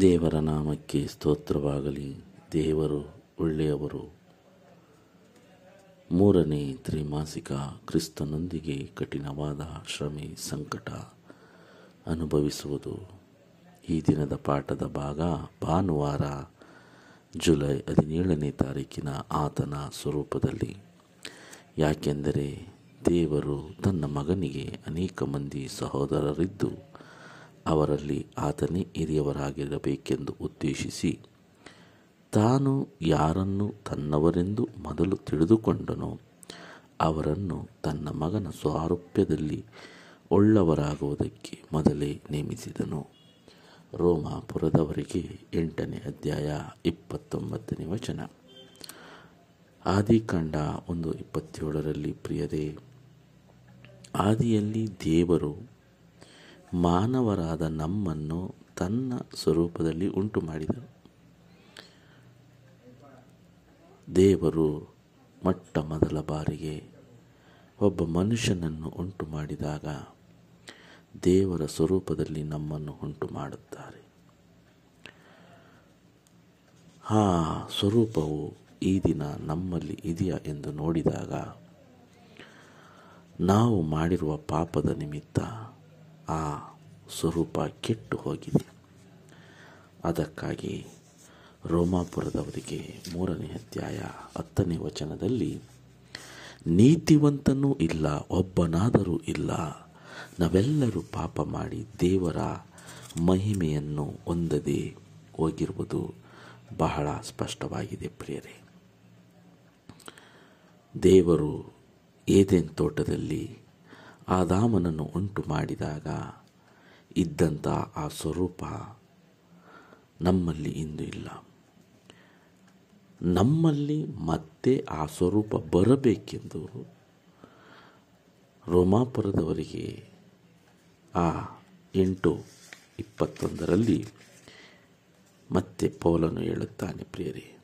ದೇವರ ನಾಮಕ್ಕೆ ಸ್ತೋತ್ರವಾಗಲಿ. ದೇವರು ಒಳ್ಳೆಯವರು. ಮೂರನೇ ತ್ರೈಮಾಸಿಕ ಕ್ರಿಸ್ತನೊಂದಿಗೆ ಕಠಿಣವಾದ ಶ್ರಮೆ ಸಂಕಟ ಅನುಭವಿಸುವುದು. ಈ ದಿನದ ಪಾಠದ ಭಾಗ ಭಾನುವಾರ, ಜುಲೈ ಹದಿನೇಳನೇ ತಾರೀಕಿನ ಆತನ ಸ್ವರೂಪದಲ್ಲಿ. ಯಾಕೆಂದರೆ ದೇವರು ತನ್ನ ಮಗನಿಗೆ ಅನೇಕ ಮಂದಿ ಸಹೋದರರಿದ್ದು ಅವರಲ್ಲಿ ಆತನೇ ಹಿರಿಯವರಾಗಿರಬೇಕೆಂದು ಉದ್ದೇಶಿಸಿ, ತಾನು ಯಾರನ್ನು ತನ್ನವರೆಂದು ಮೊದಲು ತಿಳಿದುಕೊಂಡನೋ ಅವರನ್ನು ತನ್ನ ಮಗನ ಸ್ವಾರೂಪ್ಯದಲ್ಲಿ ಒಳ್ಳವರಾಗುವುದಕ್ಕೆ ಮೊದಲೇ ನೇಮಿಸಿದನು. ರೋಮಾಪುರದವರಿಗೆ ಎಂಟನೇ ಅಧ್ಯಾಯ ಇಪ್ಪತ್ತೊಂಬತ್ತನೇ ವಚನ. ಆದಿಕಾಂಡ ಒಂದು ಇಪ್ಪತ್ತೇಳರಲ್ಲಿ, ಪ್ರಿಯರೇ, ಆದಿಯಲ್ಲಿ ದೇವರು ಮಾನವರಾದ ನಮ್ಮನ್ನು ತನ್ನ ಸ್ವರೂಪದಲ್ಲಿ ಉಂಟು ಮಾಡಿದರು. ದೇವರು ಮೊಟ್ಟ ಮೊದಲ ಬಾರಿಗೆ ಒಬ್ಬ ಮನುಷ್ಯನನ್ನು ಉಂಟು ಮಾಡಿದಾಗ ದೇವರ ಸ್ವರೂಪದಲ್ಲಿ ನಮ್ಮನ್ನು ಉಂಟು ಮಾಡುತ್ತಾರೆ. ಆ ಸ್ವರೂಪವು ಈ ದಿನ ನಮ್ಮಲ್ಲಿ ಇದೆಯಾ ಎಂದು ನೋಡಿದಾಗ ನಾವು ಮಾಡಿರುವ ಪಾಪದ ನಿಮಿತ್ತ ಆ ಸ್ವರೂಪ ಕೆಟ್ಟು ಹೋಗಿದೆ. ಅದಕ್ಕಾಗಿ ರೋಮಾಪುರದವರಿಗೆ ಮೂರನೇ ಅಧ್ಯಾಯ ಹತ್ತನೇ ವಚನದಲ್ಲಿ, ನೀತಿವಂತನೂ ಇಲ್ಲ, ಒಬ್ಬನಾದರೂ ಇಲ್ಲ, ನಾವೆಲ್ಲರೂ ಪಾಪ ಮಾಡಿ ದೇವರ ಮಹಿಮೆಯನ್ನು ಹೊಂದದೆ ಹೋಗಿರುವುದು ಬಹಳ ಸ್ಪಷ್ಟವಾಗಿದೆ ಪ್ರಿಯರೇ. ದೇವರು ಏದೆನ್ ತೋಟದಲ್ಲಿ ಆದಾಮನನ್ನು ಉಂಟು ಮಾಡಿದಾಗ ಇದ್ದಂಥ ಆ ಸ್ವರೂಪ ನಮ್ಮಲ್ಲಿ ಇಂದು ಇಲ್ಲ. ನಮ್ಮಲ್ಲಿ ಮತ್ತೆ ಆ ಸ್ವರೂಪ ಬರಬೇಕೆಂದು ರೋಮಾಪುರದವರಿಗೆ ಆ ಎಂಟು ಇಪ್ಪತ್ತೊಂದರಲ್ಲಿ ಮತ್ತೆ ಪೌಲನು ಹೇಳುತ್ತಾನೆ, ಪ್ರಿಯರೇ,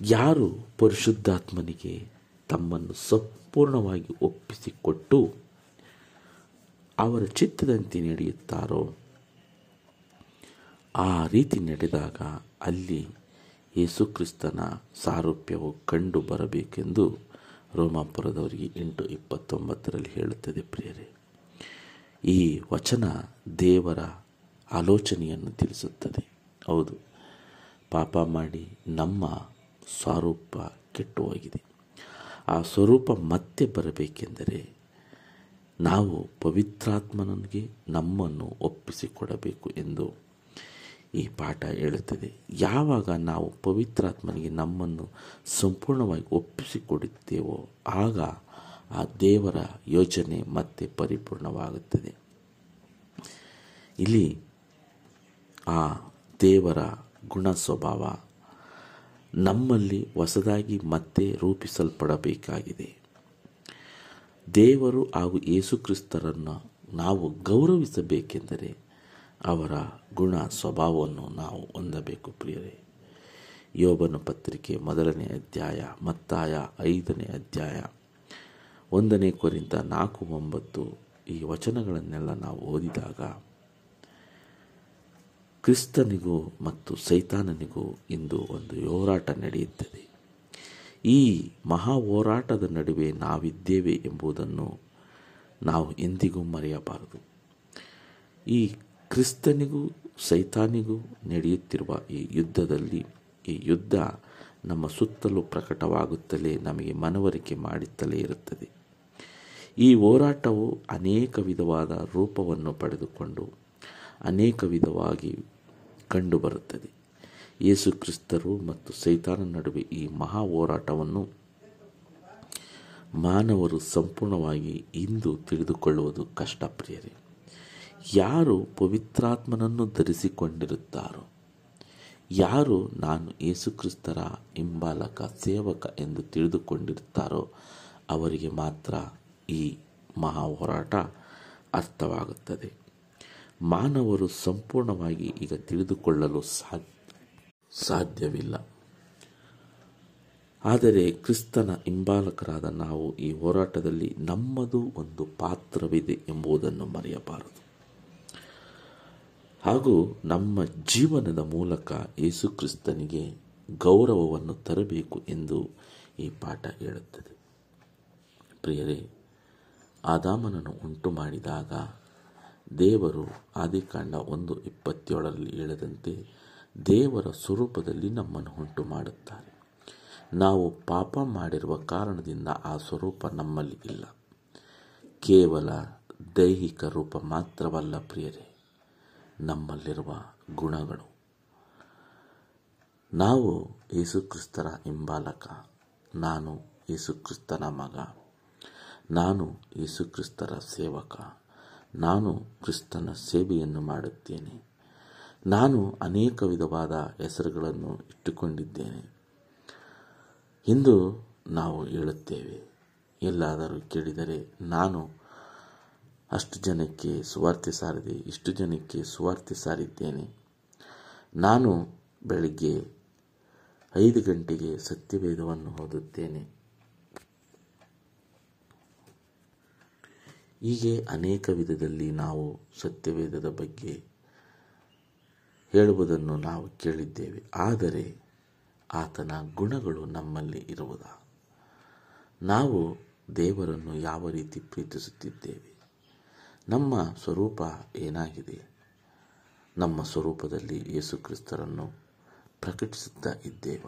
ಯಾರು ಪರಿಶುದ್ಧಾತ್ಮನಿಗೆ ತಮ್ಮನ್ನು ಸಂಪೂರ್ಣವಾಗಿ ಒಪ್ಪಿಸಿಕೊಟ್ಟು ಅವರ ಚಿತ್ತದಂತೆ ನಡೆಯುತ್ತಾರೋ, ಆ ರೀತಿ ನಡೆದಾಗ ಅಲ್ಲಿ ಯೇಸುಕ್ರಿಸ್ತನ ಸಾರೂಪ್ಯವು ಕಂಡು ಬರಬೇಕೆಂದು ರೋಮಾಪುರದವರಿಗೆ ಎಂಟು ಇಪ್ಪತ್ತೊಂಬತ್ತರಲ್ಲಿ ಹೇಳುತ್ತದೆ ಪ್ರಿಯರೇ. ಈ ವಚನ ದೇವರ ಆಲೋಚನೆಯನ್ನು ತಿಳಿಸುತ್ತದೆ. ಹೌದು, ಪಾಪ ಮಾಡಿ ನಮ್ಮ ಸ್ವರೂಪ ಕೆಟ್ಟು ಹೋಗಿದೆ. ಆ ಸ್ವರೂಪ ಮತ್ತೆ ಬರಬೇಕೆಂದರೆ ನಾವು ಪವಿತ್ರಾತ್ಮನಿಗೆ ನಮ್ಮನ್ನು ಒಪ್ಪಿಸಿಕೊಡಬೇಕು ಎಂದು ಈ ಪಾಠ ಹೇಳುತ್ತದೆ. ಯಾವಾಗ ನಾವು ಪವಿತ್ರಾತ್ಮನಿಗೆ ನಮ್ಮನ್ನು ಸಂಪೂರ್ಣವಾಗಿ ಒಪ್ಪಿಸಿಕೊಡುತ್ತೇವೋ ಆಗ ಆ ದೇವರ ಯೋಜನೆ ಮತ್ತೆ ಪರಿಪೂರ್ಣವಾಗುತ್ತದೆ. ಇಲ್ಲಿ ಆ ದೇವರ ಗುಣ ಸ್ವಭಾವ ನಮ್ಮಲ್ಲಿ ಹೊಸದಾಗಿ ಮತ್ತೆ ರೂಪಿಸಲ್ಪಡಬೇಕಾಗಿದೆ. ದೇವರು ಹಾಗೂ ಯೇಸುಕ್ರಿಸ್ತರನ್ನು ನಾವು ಗೌರವಿಸಬೇಕೆಂದರೆ ಅವರ ಗುಣ ಸ್ವಭಾವವನ್ನು ನಾವು ಹೊಂದಬೇಕು ಪ್ರಿಯರೇ. ಯೋಬನ ಪತ್ರಿಕೆ ಮೊದಲನೇ ಅಧ್ಯಾಯ, ಮತ್ತಾಯ ಐದನೇ ಅಧ್ಯಾಯ, ಒಂದನೇ ಕೊರಿಂದ ನಾಲ್ಕು ಒಂಬತ್ತು ಈ ವಚನಗಳನ್ನೆಲ್ಲ ನಾವು ಓದಿದಾಗ ಕ್ರಿಸ್ತನಿಗೂ ಮತ್ತು ಸೈತಾನನಿಗೂ ಇಂದು ಒಂದು ಹೋರಾಟ ನಡೆಯುತ್ತದೆ. ಈ ಮಹಾ ಹೋರಾಟದ ನಡುವೆ ನಾವಿದ್ದೇವೆ ಎಂಬುದನ್ನು ನಾವು ಎಂದಿಗೂ ಮರೆಯಬಾರದು. ಈ ಕ್ರಿಸ್ತನಿಗೂ ಸೈತಾನಿಗೂ ನಡೆಯುತ್ತಿರುವ ಈ ಯುದ್ಧದಲ್ಲಿ ಈ ಯುದ್ಧ ನಮ್ಮ ಸುತ್ತಲೂ ಪ್ರಕಟವಾಗುತ್ತಲೇ ನಮಗೆ ಮನವರಿಕೆ ಮಾಡುತ್ತಲೇ ಇರುತ್ತದೆ. ಈ ಹೋರಾಟವು ಅನೇಕ ವಿಧವಾದ ರೂಪವನ್ನು ಪಡೆದುಕೊಂಡು ಅನೇಕ ವಿಧವಾಗಿ ಕಂಡುಬರುತ್ತದೆ. ಯೇಸು ಕ್ರಿಸ್ತರು ಮತ್ತು ಸೈತಾನ ನಡುವೆ ಈ ಮಹಾ ಹೋರಾಟವನ್ನು ಮಾನವರು ಸಂಪೂರ್ಣವಾಗಿ ಇಂದು ತಿಳಿದುಕೊಳ್ಳುವುದು ಕಷ್ಟಪ್ರಿಯರೇ ಯಾರು ಪವಿತ್ರಾತ್ಮನನ್ನು ಧರಿಸಿಕೊಂಡಿರುತ್ತಾರೋ, ಯಾರು ನಾನು ಯೇಸುಕ್ರಿಸ್ತರ ಹಿಂಬಾಲಕ, ಸೇವಕ ಎಂದು ತಿಳಿದುಕೊಂಡಿರುತ್ತಾರೋ, ಅವರಿಗೆ ಮಾತ್ರ ಈ ಮಹಾ ಹೋರಾಟ ಅರ್ಥವಾಗುತ್ತದೆ. ಮಾನವರು ಸಂಪೂರ್ಣವಾಗಿ ಈಗ ತಿಳಿದುಕೊಳ್ಳಲು ಸಾಧ್ಯ ಸಾಧ್ಯವಿಲ್ಲ. ಆದರೆ ಕ್ರಿಸ್ತನ ಹಿಂಬಾಲಕರಾದ ನಾವು ಈ ಹೋರಾಟದಲ್ಲಿ ನಮ್ಮದು ಒಂದು ಪಾತ್ರವಿದೆ ಎಂಬುದನ್ನು ಮರೆಯಬಾರದು. ಹಾಗೂ ನಮ್ಮ ಜೀವನದ ಮೂಲಕ ಯೇಸು ಕ್ರಿಸ್ತನಿಗೆ ಗೌರವವನ್ನು ತರಬೇಕು ಎಂದು ಈ ಪಾಠ ಹೇಳುತ್ತದೆ. ಪ್ರಿಯರೇ, ಆದಾಮನನ್ನು ಉಂಟು ಮಾಡಿದಾಗ ದೇವರು ಆದಿಕಾಂಡ ಒಂದು ಇಪ್ಪತ್ತೇಳರಲ್ಲಿ ಹೇಳದಂತೆ ದೇವರ ಸ್ವರೂಪದಲ್ಲಿ ನಮ್ಮನ್ನು ಉಂಟು ಮಾಡುತ್ತಾರೆ ನಾವು ಪಾಪ ಮಾಡಿರುವ ಕಾರಣದಿಂದ ಆ ಸ್ವರೂಪ ನಮ್ಮಲ್ಲಿ ಇಲ್ಲ. ಕೇವಲ ದೈಹಿಕ ರೂಪ ಮಾತ್ರವಲ್ಲ ಪ್ರಿಯರೇ, ನಮ್ಮಲ್ಲಿರುವ ಗುಣಗಳು. ನಾವು ಯೇಸುಕ್ರಿಸ್ತರ ಹಿಂಬಾಲಕ, ನಾನು ಯೇಸುಕ್ರಿಸ್ತನ ಮಗ, ನಾನು ಯೇಸುಕ್ರಿಸ್ತರ ಸೇವಕ ನಾನು ಕ್ರಿಸ್ತನ ಸೇವೆಯನ್ನು ಮಾಡುತ್ತೇನೆ. ನಾನು ಅನೇಕ ವಿಧವಾದ ಹೆಸರುಗಳನ್ನು ಇಟ್ಟುಕೊಂಡಿದ್ದೇನೆ. ಎಂದು ನಾವು ಹೇಳುತ್ತೇವೆ, ಎಲ್ಲಾದರೂ ಕೇಳಿದರೆ ನಾನು ಅಷ್ಟು ಜನಕ್ಕೆ ಸುವಾರ್ತೆ ಸಾರದೆ, ಇಷ್ಟು ಜನಕ್ಕೆ ಸುವಾರ್ತೆ ಸಾರಿದ್ದೇನೆ. ನಾನು ಬೆಳಿಗ್ಗೆ ಐದು ಗಂಟೆಗೆ ಸತ್ಯವೇದವನ್ನು ಓದುತ್ತೇನೆ. ಹೀಗೆ ಅನೇಕ ವಿಧದಲ್ಲಿ ನಾವು ಸತ್ಯವೇದದ ಬಗ್ಗೆ ಹೇಳುವುದನ್ನು ನಾವು ಕೇಳಿದ್ದೇವೆ. ಆದರೆ ಆತನ ಗುಣಗಳು ನಮ್ಮಲ್ಲಿ ಇರುವುದಾ? ನಾವು ದೇವರನ್ನು ಯಾವ ರೀತಿ ಪ್ರೀತಿಸುತ್ತಿದ್ದೇವೆ? ನಮ್ಮ ಸ್ವರೂಪ ಏನಾಗಿದೆ? ನಮ್ಮ ಸ್ವರೂಪದಲ್ಲಿ ಯೇಸುಕ್ರಿಸ್ತರನ್ನು ಪ್ರಕಟಿಸುತ್ತಾ ಇದ್ದೇವ?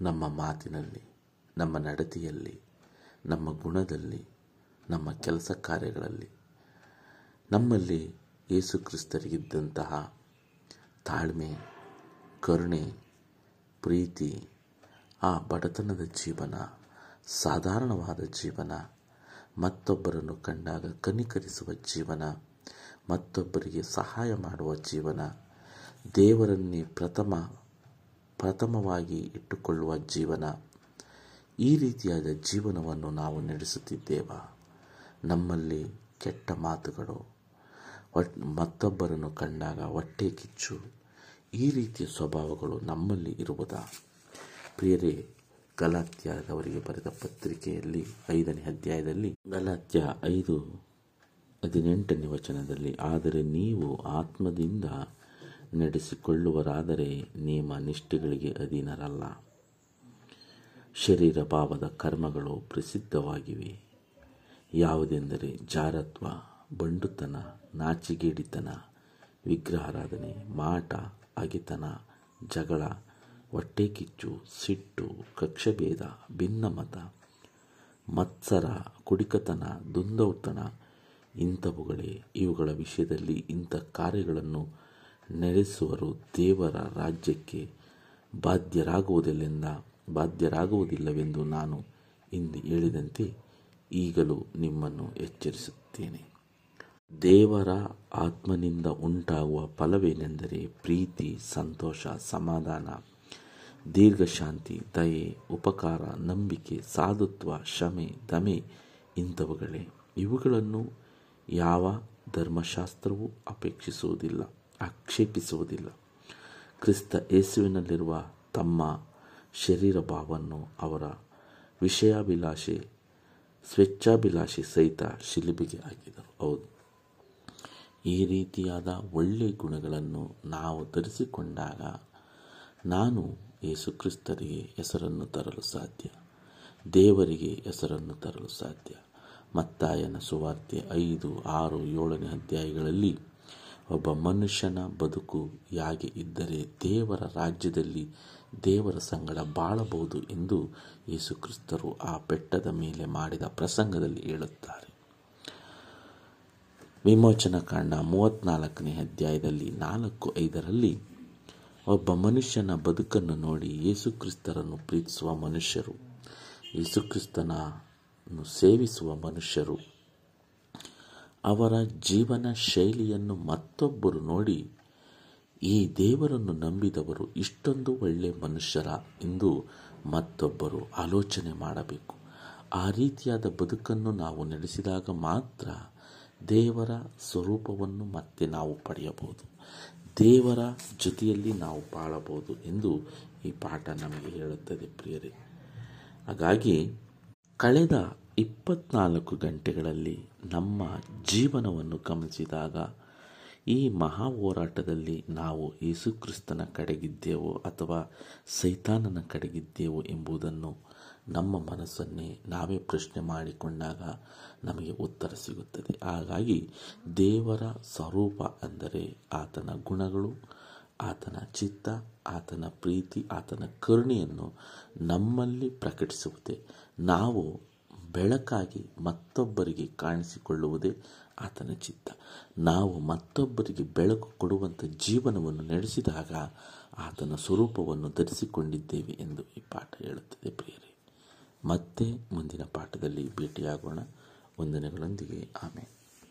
ನಮ್ಮ ಮಾತಿನಲ್ಲಿ, ನಮ್ಮ ನಡತೆಯಲ್ಲಿ, ನಮ್ಮ ಗುಣದಲ್ಲಿ ನಮ್ಮ ಕೆಲಸ ಕಾರ್ಯಗಳಲ್ಲಿ. ನಮ್ಮಲ್ಲಿ ಯೇಸುಕ್ರಿಸ್ತರಿಗಿದ್ದಂತಹ ತಾಳ್ಮೆ, ಕರುಣೆ, ಪ್ರೀತಿ, ಆ ಬಡತನದ ಜೀವನ, ಸಾಧಾರಣವಾದ ಜೀವನ, ಮತ್ತೊಬ್ಬರನ್ನು ಕಂಡಾಗ ಕನಿಕರಿಸುವ ಜೀವನ, ಮತ್ತೊಬ್ಬರಿಗೆ ಸಹಾಯ ಮಾಡುವ ಜೀವನ, ದೇವರನ್ನೇ ಪ್ರಥಮ, ಪ್ರಥಮವಾಗಿ ಇಟ್ಟುಕೊಳ್ಳುವ ಜೀವನ, ಈ ರೀತಿಯಾದ ಜೀವನವನ್ನು ನಾವು ನಡೆಸುತ್ತಿದ್ದೇವಾ? ನಮ್ಮಲ್ಲಿ ಕೆಟ್ಟ ಮಾತುಗಳು ಮತ್ತೊಬ್ಬರನ್ನು ಕಂಡಾಗ ಹೊಟ್ಟೆ ಕಿಚ್ಚು. ಈ ರೀತಿಯ ಸ್ವಭಾವಗಳು ನಮ್ಮಲ್ಲಿ ಇರುವುದಾ? ಪ್ರಿಯರೇ, ಗಲಾತ್ಯದವರಿಗೆ ಬರೆದ ಪತ್ರಿಕೆಯಲ್ಲಿ ಐದನೇ ಅಧ್ಯಾಯದಲ್ಲಿ, ಗಲಾತ್ಯ ಐದು ಹದಿನೆಂಟನೇ ವಚನದಲ್ಲಿ, ಆದರೆ ನೀವು ಆತ್ಮದಿಂದ ನಡೆಸಿಕೊಳ್ಳುವರಾದರೆ ನಿಮ್ಮ ನಿಷ್ಠೆಗಳಿಗೆ ಅಧೀನರಲ್ಲ. ಶರೀರ ಭಾವದ ಕರ್ಮಗಳು ಪ್ರಸಿದ್ಧವಾಗಿವೆ. ಯಾವುದೆಂದರೆ ಜಾರತ್ವ, ಬಂಡುತನ ನಾಚಿಗೇಡಿತನ ವಿಗ್ರಹಾರಾಧನೆ, ಮಾಟ, ಅಗೆತನ, ಜಗಳ, ಹೊಟ್ಟೆಕಿಚ್ಚು, ಸಿಟ್ಟು, ಕಕ್ಷಭೇದ, ಭಿನ್ನಮತ, ಮತ್ಸರ, ಕುಡಿಕತನ, ದುಂದೌತನ ಇಂಥವುಗಳೇ. ಇವುಗಳ ವಿಷಯದಲ್ಲಿ ಇಂಥ ಕಾರ್ಯಗಳನ್ನು ನಡೆಸುವರು ದೇವರ ರಾಜ್ಯಕ್ಕೆ. ಬಾಧ್ಯರಾಗುವುದಿಲ್ಲ, ಬಾಧ್ಯರಾಗುವುದಿಲ್ಲವೆಂದು ನಾನು ಇಂದು ಹೇಳಿದಂತೆ ಈಗಲೂ ನಿಮ್ಮನ್ನು ಎಚ್ಚರಿಸುತ್ತೇನೆ. ದೇವರ ಆತ್ಮನಿಂದ ಉಂಟಾಗುವ ಫಲವೇನೆಂದರೆ ಪ್ರೀತಿ, ಸಂತೋಷ, ಸಮಾಧಾನ, ದೀರ್ಘಶಾಂತಿ, ದಯೆ, ಉಪಕಾರ, ನಂಬಿಕೆ, ಸಾಧುತ್ವ ಶಮೆ ದಮೆ ಇಂಥವುಗಳೇ. ಇವುಗಳನ್ನು ಯಾವ ಧರ್ಮಶಾಸ್ತ್ರವೂ ಅಪೇಕ್ಷಿಸುವುದಿಲ್ಲ, ಆಕ್ಷೇಪಿಸುವುದಿಲ್ಲ. ಕ್ರಿಸ್ತ ಯೇಸುವಿನಲ್ಲಿರುವ ತಮ್ಮ ಶರೀರ ಭಾವವನ್ನು ಅವರ ವಿಷಯಾಭಿಲಾಷೆ ಸ್ವೇಚ್ಛಾಭಿಲಾಷೆ ಸಹಿತ ಶಿಲುಬಿಗೆ ಹಾಕಿದರು. ಹೌದು. ಈ ರೀತಿಯಾದ ಒಳ್ಳೆಯ ಗುಣಗಳನ್ನು ನಾವು ಧರಿಸಿಕೊಂಡಾಗ ನಾನು ಯೇಸುಕ್ರಿಸ್ತರಿಗೆ ಹೆಸರನ್ನು ತರಲು ಸಾಧ್ಯ. ದೇವರಿಗೆ ಹೆಸರನ್ನು ತರಲು ಸಾಧ್ಯ. ಮತ್ತಾಯನ ಸುವಾರ್ತೆ ಐದು, ಆರು, ಏಳನೇ ಅಧ್ಯಾಯಗಳಲ್ಲಿ ಒಬ್ಬ ಮನುಷ್ಯನ ಬದುಕು ಹೇಗೆ ಇದ್ದರೆ ದೇವರ ರಾಜ್ಯದಲ್ಲಿ ದೇವರ ಸಂಗಡ ಬಾಳಬಹುದು ಎಂದು ಯೇಸುಕ್ರಿಸ್ತರು ಆ ಬೆಟ್ಟದ ಮೇಲೆ ಮಾಡಿದ ಪ್ರಸಂಗದಲ್ಲಿ ಹೇಳುತ್ತಾರೆ. ವಿಮೋಚನ ಕಾಂಡ ಮೂವತ್ನಾಲ್ಕನೇ ಅಧ್ಯಾಯದಲ್ಲಿ ನಾಲ್ಕು ಐದರಲ್ಲಿ ಒಬ್ಬ ಮನುಷ್ಯನ ಬದುಕನ್ನು ನೋಡಿ ಯೇಸುಕ್ರಿಸ್ತರನ್ನು ಪ್ರೀತಿಸುವ ಮನುಷ್ಯರು, ಯೇಸುಕ್ರಿಸ್ತನನ್ನು ಸೇವಿಸುವ ಮನುಷ್ಯರು ಅವರ ಜೀವನ ಶೈಲಿಯನ್ನು ಮತ್ತೊಬ್ಬರು ನೋಡಿ, ಈ ದೇವರನ್ನು ನಂಬಿದವರು ಇಷ್ಟೊಂದು ಒಳ್ಳೆಯ ಮನುಷ್ಯರ ಎಂದು ಮತ್ತೊಬ್ಬರು ಆಲೋಚನೆ ಮಾಡಬೇಕು. ಆ ರೀತಿಯಾದ ಬದುಕನ್ನು ನಾವು ನಡೆಸಿದಾಗ ಮಾತ್ರ ದೇವರ ಸ್ವರೂಪವನ್ನು ಮತ್ತೆ ನಾವು ಪಡೆಯಬಹುದು. ದೇವರ ಜೊತೆಯಲ್ಲಿ ನಾವು ಬಾಳಬಹುದು ಎಂದು ಈ ಪಾಠ ನಮಗೆ ಹೇಳುತ್ತದೆ ಪ್ರಿಯರೇ. ಹಾಗಾಗಿ ಕಳೆದ ಇಪ್ಪತ್ನಾಲ್ಕು ಗಂಟೆಗಳಲ್ಲಿ ನಮ್ಮ ಜೀವನವನ್ನು ಗಮನಿಸಿದಾಗ ಈ ಮಹಾ ಹೋರಾಟದಲ್ಲಿ ನಾವು ಯೇಸುಕ್ರಿಸ್ತನ ಕಡೆಗಿದ್ದೇವೋ ಅಥವಾ ಸೈತಾನನ ಕಡೆಗಿದ್ದೇವೋ ಎಂಬುದನ್ನು ನಮ್ಮ ಮನಸ್ಸನ್ನೇ ನಾವೇ ಪ್ರಶ್ನೆ ಮಾಡಿಕೊಂಡಾಗ ನಮಗೆ ಉತ್ತರ ಸಿಗುತ್ತದೆ. ಹಾಗಾಗಿ ದೇವರ ಸ್ವರೂಪ ಅಂದರೆ ಆತನ ಗುಣಗಳು, ಆತನ ಚಿತ್ತ, ಆತನ ಪ್ರೀತಿ, ಆತನ ಕರುಣೆಯನ್ನು ನಮ್ಮಲ್ಲಿ ಪ್ರಕಟಿಸುವುದೇ. ನಾವು ಬೆಳಕಾಗಿ ಮತ್ತೊಬ್ಬರಿಗೆ ಕಾಣಿಸಿಕೊಳ್ಳುವುದೇ ಆತನ ಚಿತ್ತ. ನಾವು ಮತ್ತೊಬ್ಬರಿಗೆ ಬೆಳಕು ಕೊಡುವಂಥ ಜೀವನವನ್ನು ನಡೆಸಿದಾಗ ಆತನ ಸ್ವರೂಪವನ್ನು ಧರಿಸಿಕೊಂಡಿದ್ದೇವೆ ಎಂದು ಈ ಪಾಠ ಹೇಳುತ್ತದೆ ಪ್ರಿಯರೇ. ಮತ್ತೆ ಮುಂದಿನ ಪಾಠದಲ್ಲಿ ಭೇಟಿಯಾಗೋಣ. ವಂದನೆಗಳೊಂದಿಗೆ. ಆಮೇಲೆ